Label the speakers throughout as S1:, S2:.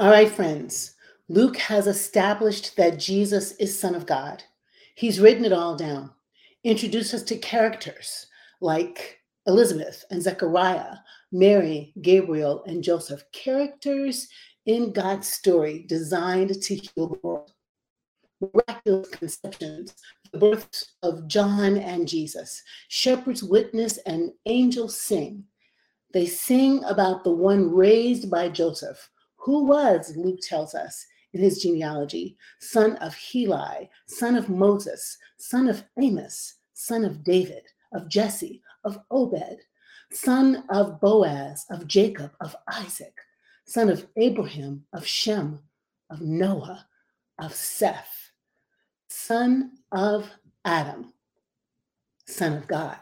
S1: All right, friends. Luke has established that Jesus is Son of God. He's written it all down, introduced us to characters like Elizabeth and Zechariah, Mary, Gabriel, and Joseph, characters in God's story designed to heal the world. Miraculous conceptions, the births of John and Jesus, shepherds witness and angels sing. They sing about the one raised by Joseph, who was, Luke tells us in his genealogy, son of Heli, son of Moses, son of Amos, son of David, of Jesse, of Obed, son of Boaz, of Jacob, of Isaac, son of Abraham, of Shem, of Noah, of Seth, son of Adam, son of God.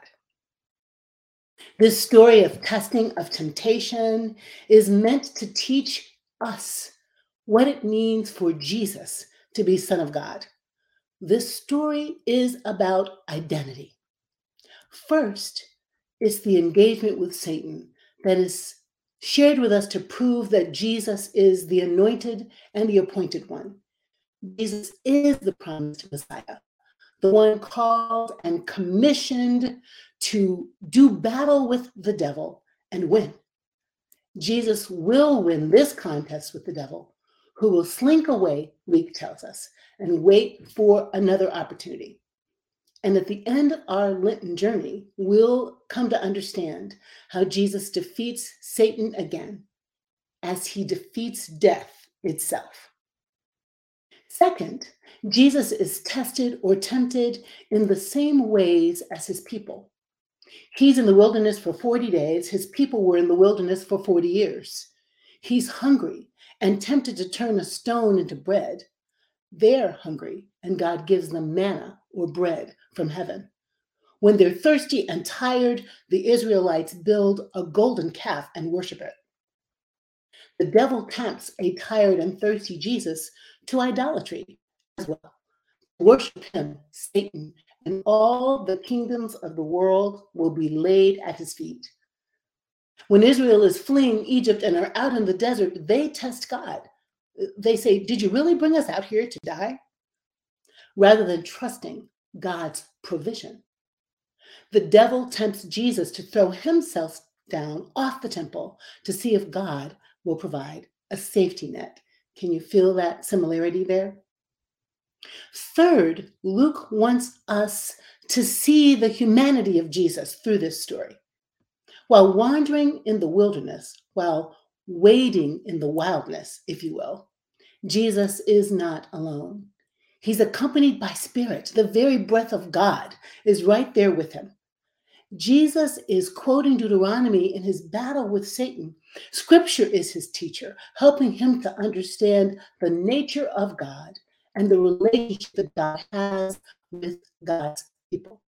S1: This story of testing, of temptation, is meant to teach us what it means for Jesus to be Son of God. This story is about identity. First, it's the engagement with Satan that is shared with us to prove that Jesus is the anointed and the appointed one. Jesus is the promised Messiah, the one called and commissioned to do battle with the devil and win. Jesus will win this contest with the devil, who will slink away, Luke tells us, and wait for another opportunity. And at the end of our Lenten journey, we'll come to understand how Jesus defeats Satan again as he defeats death itself. Second, Jesus is tested or tempted in the same ways as his people. He's in the wilderness for 40 days. His people were in the wilderness for 40 years. He's hungry and tempted to turn a stone into bread. They're hungry, and God gives them manna or bread from heaven. When they're thirsty and tired, the Israelites build a golden calf and worship it. The devil tempts a tired and thirsty Jesus to idolatry as well. Worship him, Satan, and all the kingdoms of the world will be laid at his feet. When Israel is fleeing Egypt and are out in the desert, they test God. They say, Did you really bring us out here to die? Rather than trusting God's provision. The devil tempts Jesus to throw himself down off the temple to see if God will provide a safety net. Can you feel that similarity there? Third, Luke wants us to see the humanity of Jesus through this story. While wandering in the wilderness, while wading in the wildness, if you will, Jesus is not alone. He's accompanied by spirit. The very breath of God is right there with him. Jesus is quoting Deuteronomy in his battle with Satan. Scripture is his teacher, helping him to understand the nature of God and the relationship that God has with God's people.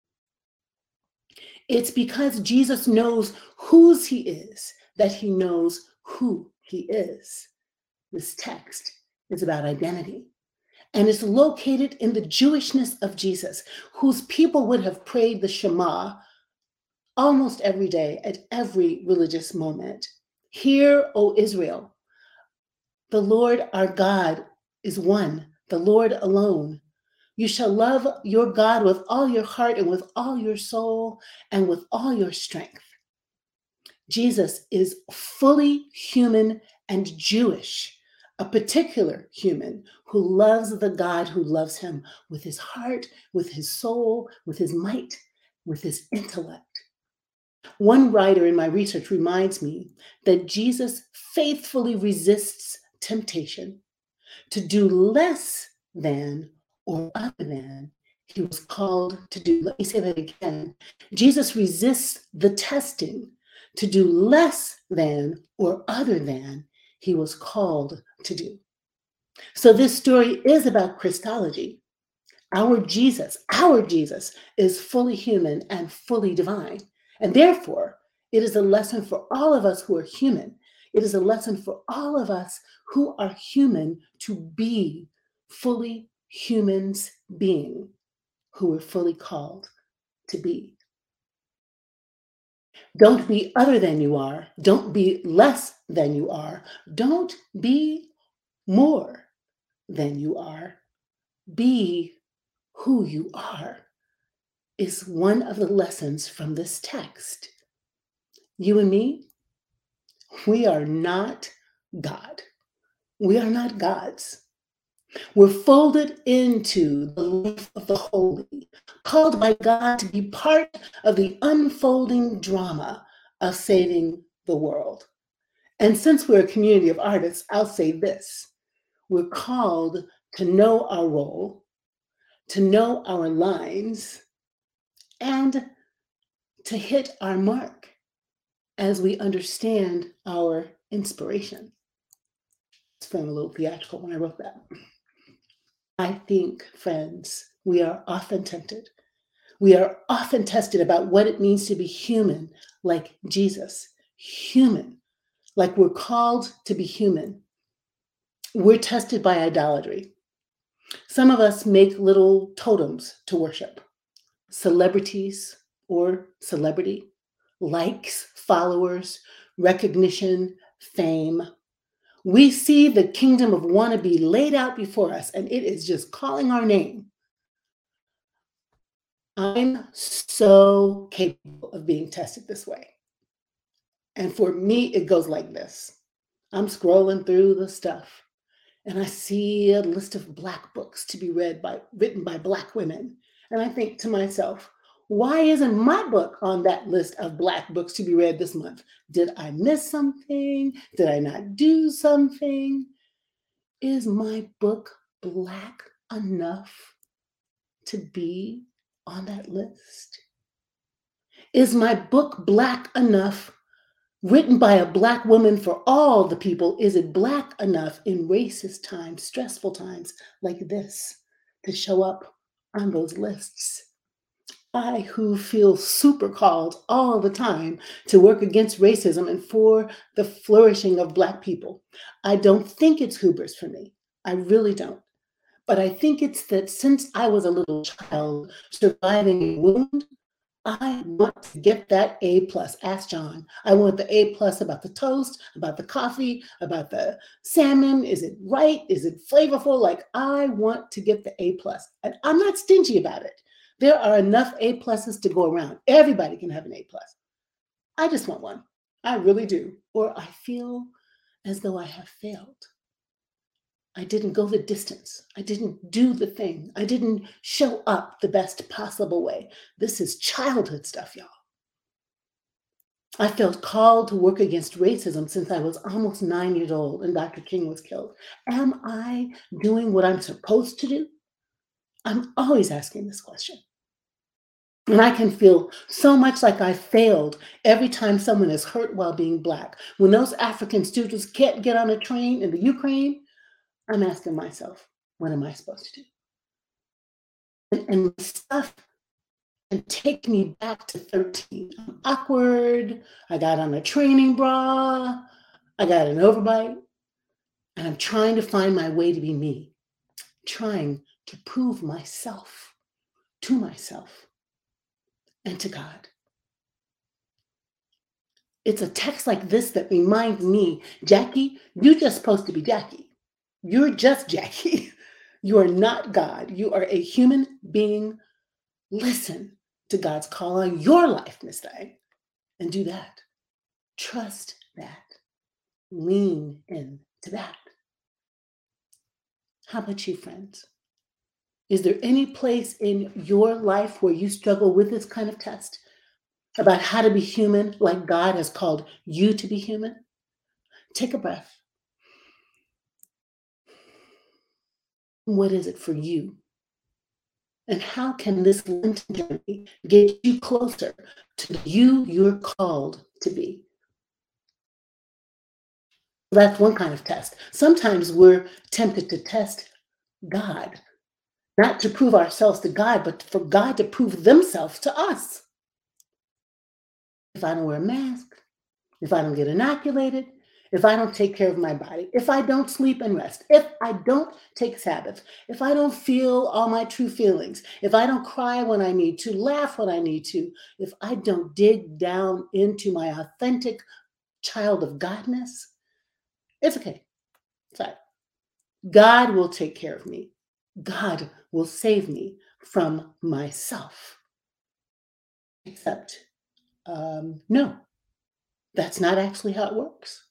S1: It's because Jesus knows whose he is that he knows who he is. This text is about identity and it's located in the Jewishness of Jesus, whose people would have prayed the Shema almost every day at every religious moment. Hear, O Israel, the Lord our God is one, the Lord alone. You shall love your God with all your heart and with all your soul and with all your strength. Jesus is fully human and Jewish a particular human who loves the God who loves him with his heart, with his soul, with his might, with his intellect. One writer in my research reminds me that Jesus faithfully resists temptation to do less than or other than he was called to do. Let me say that again. Jesus resists the testing to do less than or other than he was called to do. So this story is about Christology. Our Jesus, our Jesus is fully human and fully divine. And therefore, it is a lesson for all of us who are human. It is a lesson for all of us who are human to be fully humans being who we're fully called to be. Don't be other than you are. Don't be less than you are. Don't be more than you are. Be who you are, is one of the lessons from this text. You and me, we are not God. We are not gods. We're folded into the life of the holy, called by God to be part of the unfolding drama of saving the world. And since we're a community of artists, I'll say this we're called to know our role, to know our lines, and to hit our mark as we understand our inspiration. It's feeling a little theatrical when I wrote that. I think, friends, we are often tempted. We are often tested about what it means to be human, like Jesus, human, like we're called to be human. We're tested by idolatry. Some of us make little totems to worship celebrities or celebrity, likes, followers, recognition, fame, we see the kingdom of wannabe laid out before us, and it is just calling our name. I'm so capable of being tested this way. And for me, it goes like this I'm scrolling through the stuff, and I see a list of Black books to be read by written by Black women. And I think to myself, why isn't my book on that list of Black books to be read this month? Did I miss something? Did I not do something? Is my book Black enough to be on that list? Is my book Black enough, written by a Black woman for all the people? Is it Black enough in racist times, stressful times like this to show up on those lists? I, who feel super called all the time to work against racism and for the flourishing of Black people, I don't think it's hubris for me. I really don't. But I think it's that since I was a little child surviving a wound, I want to get that A plus. Ask John. I want the A plus about the toast, about the coffee, about the salmon. Is it right? Is it flavorful? Like I want to get the A plus, and I'm not stingy about it. There are enough A pluses to go around. Everybody can have an A plus. I just want one. I really do. Or I feel as though I have failed. I didn't go the distance. I didn't do the thing. I didn't show up the best possible way. This is childhood stuff, y'all. I felt called to work against racism since I was almost nine years old and Dr. King was killed. Am I doing what I'm supposed to do? I'm always asking this question. And I can feel so much like I failed every time someone is hurt while being Black. When those African students can't get on a train in the Ukraine, I'm asking myself, what am I supposed to do? And, and stuff and take me back to 13. I'm awkward. I got on a training bra. I got an overbite. And I'm trying to find my way to be me, trying to prove myself to myself and to God. It's a text like this that reminds me, Jacqui, you're just supposed to be Jacqui. You're just Jacqui. You are not God. You are a human being. Listen to God's call on your life, Miss Day, and do that. Trust that. Lean into that. How about you, friends? Is there any place in your life where you struggle with this kind of test about how to be human like God has called you to be human? Take a breath. What is it for you? And how can this Lenten journey get you closer to you you're called to be? That's one kind of test. Sometimes we're tempted to test God not to prove ourselves to God, but for God to prove themselves to us. If I don't wear a mask, if I don't get inoculated, if I don't take care of my body, if I don't sleep and rest, if I don't take Sabbath, if I don't feel all my true feelings, if I don't cry when I need to, laugh when I need to, if I don't dig down into my authentic child of Godness, it's okay. It's right. God will take care of me. God will save me from myself. Except, um, no, that's not actually how it works.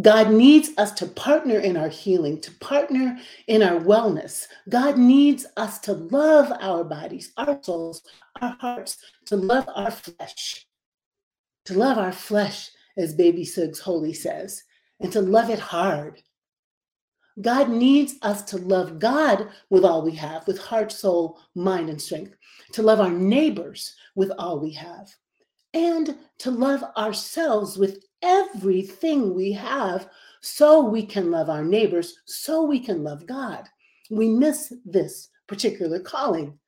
S1: God needs us to partner in our healing, to partner in our wellness. God needs us to love our bodies, our souls, our hearts, to love our flesh, to love our flesh, as Baby Suggs Holy says, and to love it hard. God needs us to love God with all we have, with heart, soul, mind, and strength, to love our neighbors with all we have, and to love ourselves with everything we have so we can love our neighbors, so we can love God. We miss this particular calling.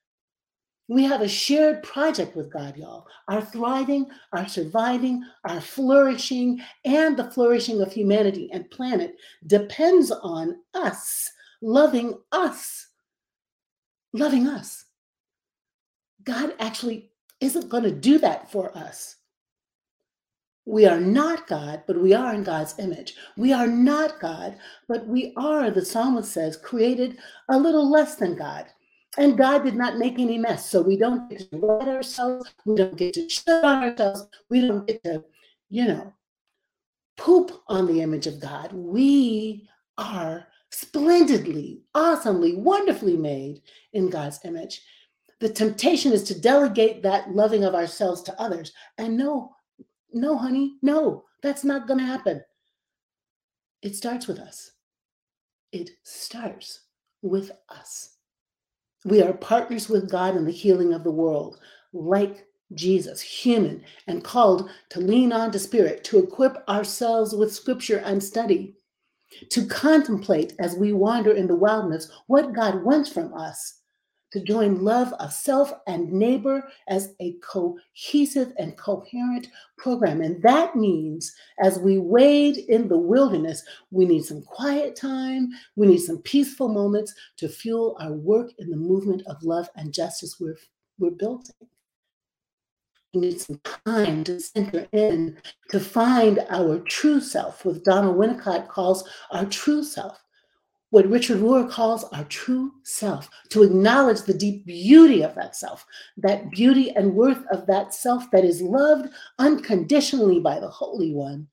S1: We have a shared project with God, y'all. Our thriving, our surviving, our flourishing, and the flourishing of humanity and planet depends on us loving us. Loving us. God actually isn't going to do that for us. We are not God, but we are in God's image. We are not God, but we are, the psalmist says, created a little less than God. And God did not make any mess. So we don't get to write ourselves. We don't get to shit on ourselves. We don't get to, you know, poop on the image of God. We are splendidly, awesomely, wonderfully made in God's image. The temptation is to delegate that loving of ourselves to others. And no, no, honey, no, that's not going to happen. It starts with us. It starts with us. We are partners with God in the healing of the world, like Jesus, human, and called to lean on to Spirit, to equip ourselves with scripture and study, to contemplate as we wander in the wilderness what God wants from us to join love of self and neighbor as a cohesive and coherent program. And that means as we wade in the wilderness, we need some quiet time, we need some peaceful moments to fuel our work in the movement of love and justice we're, we're building. We need some time to center in, to find our true self, what Donald Winnicott calls our true self what Richard Rohr calls our true self, to acknowledge the deep beauty of that self, that beauty and worth of that self that is loved unconditionally by the Holy One,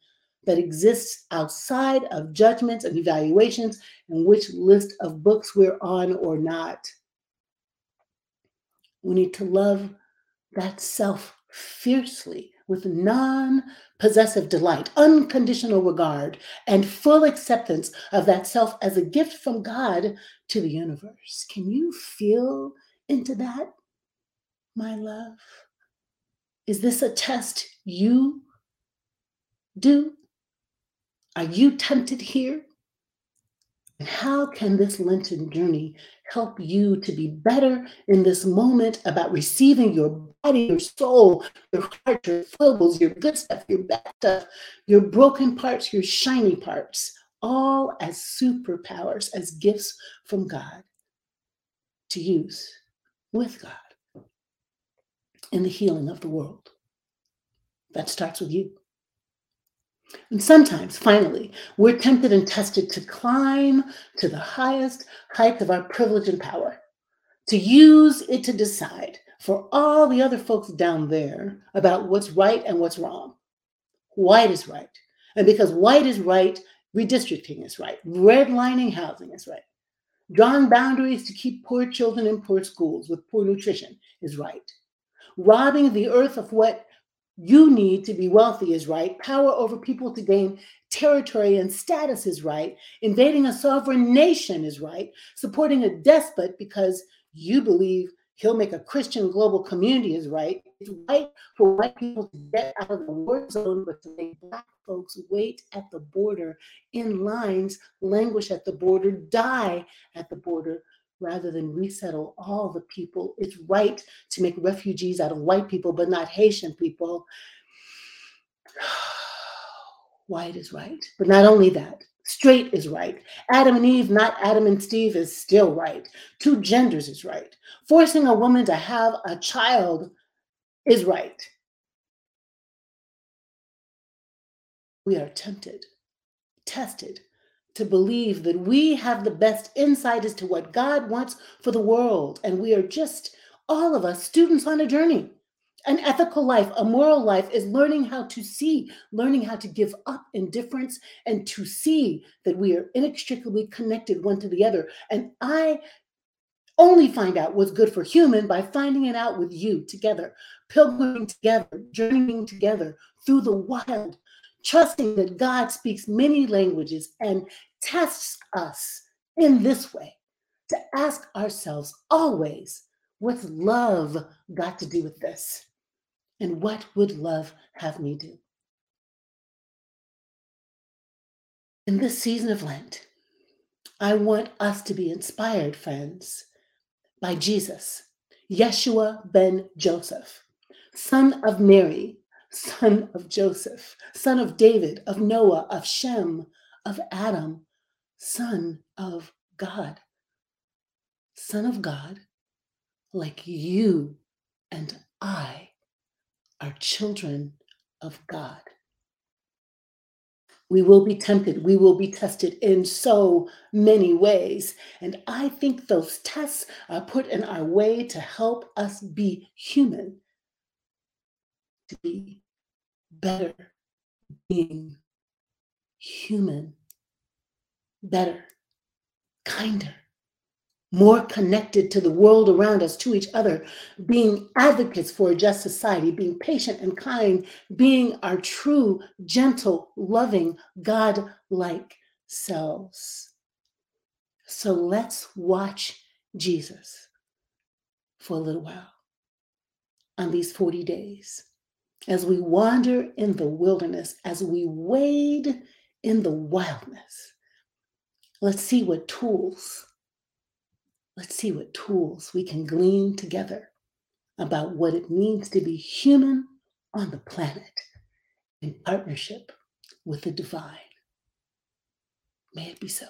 S1: that exists outside of judgments and evaluations and which list of books we're on or not. We need to love that self fiercely with non possessive delight, unconditional regard, and full acceptance of that self as a gift from God to the universe. Can you feel into that, my love? Is this a test you do? Are you tempted here? And how can this Lenten journey help you to be better in this moment about receiving your body, your soul, your heart, your foibles, your good stuff, your bad stuff, your broken parts, your shiny parts, all as superpowers, as gifts from God to use with God in the healing of the world? That starts with you. And sometimes, finally, we're tempted and tested to climb to the highest height of our privilege and power, to use it to decide for all the other folks down there about what's right and what's wrong. White is right. And because white is right, redistricting is right, redlining housing is right. Drawing boundaries to keep poor children in poor schools with poor nutrition is right. Robbing the earth of what you need to be wealthy is right. Power over people to gain territory and status is right. Invading a sovereign nation is right. Supporting a despot because you believe he'll make a Christian global community is right. It's right for white people to get out of the war zone, but to make black folks wait at the border in lines, languish at the border, die at the border rather than resettle all the people. It's right to make refugees out of white people, but not Haitian people. White is right. But not only that, straight is right. Adam and Eve, not Adam and Steve, is still right. Two genders is right. Forcing a woman to have a child is right. We are tempted, tested to believe that we have the best insight as to what God wants for the world. And we are just, all of us, students on a journey. An ethical life, a moral life is learning how to see, learning how to give up indifference and to see that we are inextricably connected one to the other. And I only find out what's good for human by finding it out with you together, pilgriming together, journeying together through the wild, trusting that God speaks many languages and tests us in this way to ask ourselves always what's love got to do with this? And what would love have me do? In this season of Lent, I want us to be inspired, friends, by Jesus, Yeshua ben Joseph, son of Mary, son of Joseph, son of David, of Noah, of Shem, of Adam, son of God. Son of God, like you and I are children of God. We will be tempted. We will be tested in so many ways. And I think those tests are put in our way to help us be human, to be better being human, better, kinder, more connected to the world around us, to each other, being advocates for a just society, being patient and kind, being our true, gentle, loving, God like selves. So let's watch Jesus for a little while on these 40 days as we wander in the wilderness, as we wade in the wildness. Let's see what tools let's see what tools we can glean together about what it means to be human on the planet in partnership with the divine. May it be so.